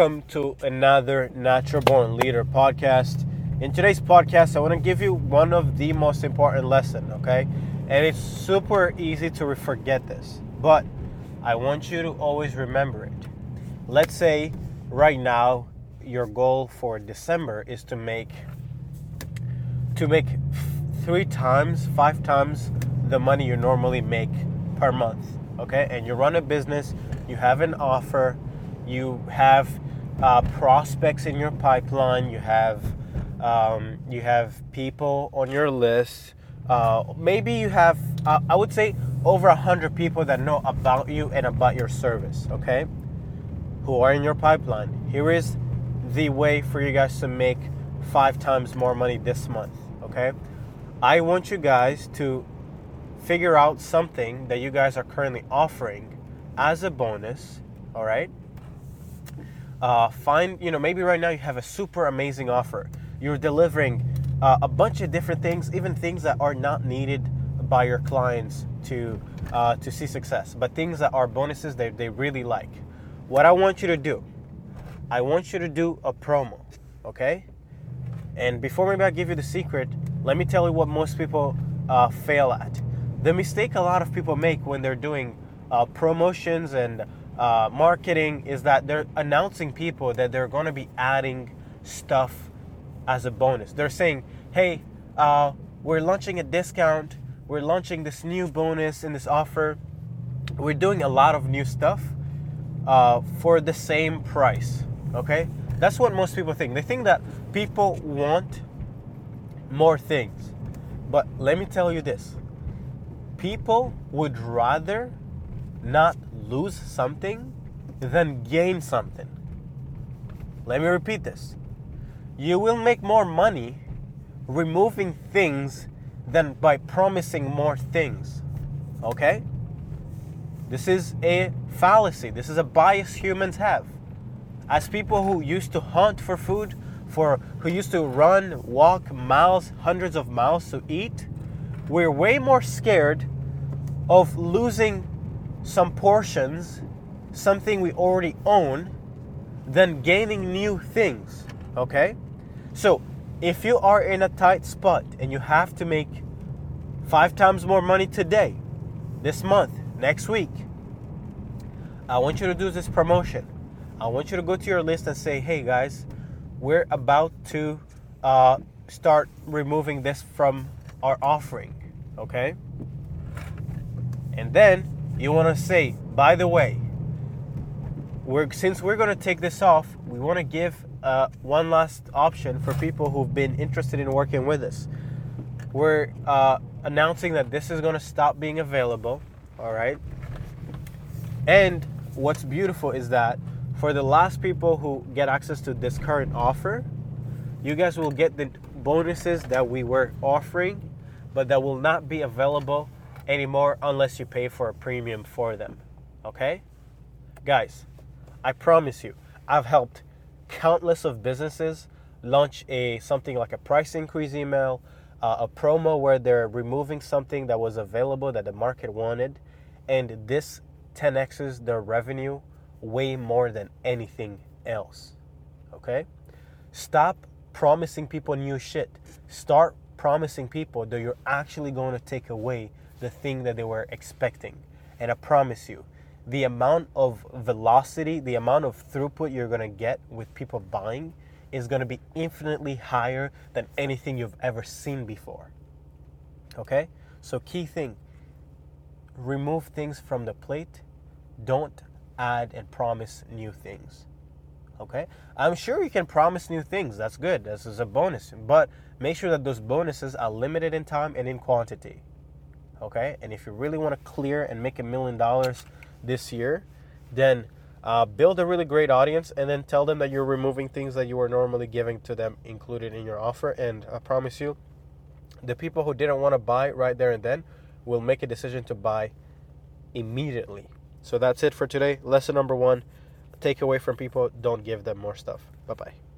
welcome to another Natural Born Leader podcast. In today's podcast, I want to give you one of the most important lesson, okay? And it's super easy to forget this, but I want you to always remember it. Let's say right now your goal for December is to make to make three times, five times the money you normally make per month, okay? And you run a business, you have an offer, you have uh, prospects in your pipeline, you have um, you have people on your list. Uh, maybe you have, uh, I would say, over a hundred people that know about you and about your service. Okay, who are in your pipeline. Here is the way for you guys to make five times more money this month. Okay, I want you guys to figure out something that you guys are currently offering as a bonus. All right. Uh, find you know maybe right now you have a super amazing offer you're delivering uh, a bunch of different things, even things that are not needed by your clients to uh, to see success, but things that are bonuses that they really like. What I want you to do, I want you to do a promo, okay? And before maybe I give you the secret, let me tell you what most people uh, fail at. The mistake a lot of people make when they're doing uh, promotions and uh, marketing is that they're announcing people that they're going to be adding stuff as a bonus. They're saying, hey, uh, we're launching a discount, we're launching this new bonus in this offer. We're doing a lot of new stuff uh, for the same price. Okay? That's what most people think. They think that people want more things. But let me tell you this people would rather not lose something than gain something. Let me repeat this you will make more money removing things than by promising more things. Okay? This is a fallacy. This is a bias humans have. As people who used to hunt for food, for who used to run, walk miles, hundreds of miles to eat, we're way more scared of losing some portions, something we already own, than gaining new things. Okay? So, if you are in a tight spot and you have to make five times more money today, this month, next week, I want you to do this promotion. I want you to go to your list and say, hey guys, we're about to uh, start removing this from our offering, okay? And then you want to say, by the way, we're, since we're going to take this off, we want to give uh, one last option for people who've been interested in working with us. We're uh, announcing that this is going to stop being available. All right. And what's beautiful is that for the last people who get access to this current offer, you guys will get the bonuses that we were offering, but that will not be available anymore unless you pay for a premium for them. Okay? Guys, I promise you, I've helped countless of businesses launch a something like a price increase email, uh, a promo where they're removing something that was available that the market wanted, and this 10x's their revenue way more than anything else. Okay? Stop promising people new shit. Start promising people that you're actually going to take away the thing that they were expecting. And I promise you, the amount of velocity, the amount of throughput you're going to get with people buying is going to be infinitely higher than anything you've ever seen before. Okay? So, key thing remove things from the plate, don't add and promise new things. Okay? I'm sure you can promise new things. That's good. This is a bonus. But make sure that those bonuses are limited in time and in quantity. Okay? And if you really want to clear and make a million dollars this year, then uh, build a really great audience and then tell them that you're removing things that you were normally giving to them included in your offer. And I promise you, the people who didn't want to buy right there and then will make a decision to buy immediately. So that's it for today. Lesson number one take away from people, don't give them more stuff. Bye bye.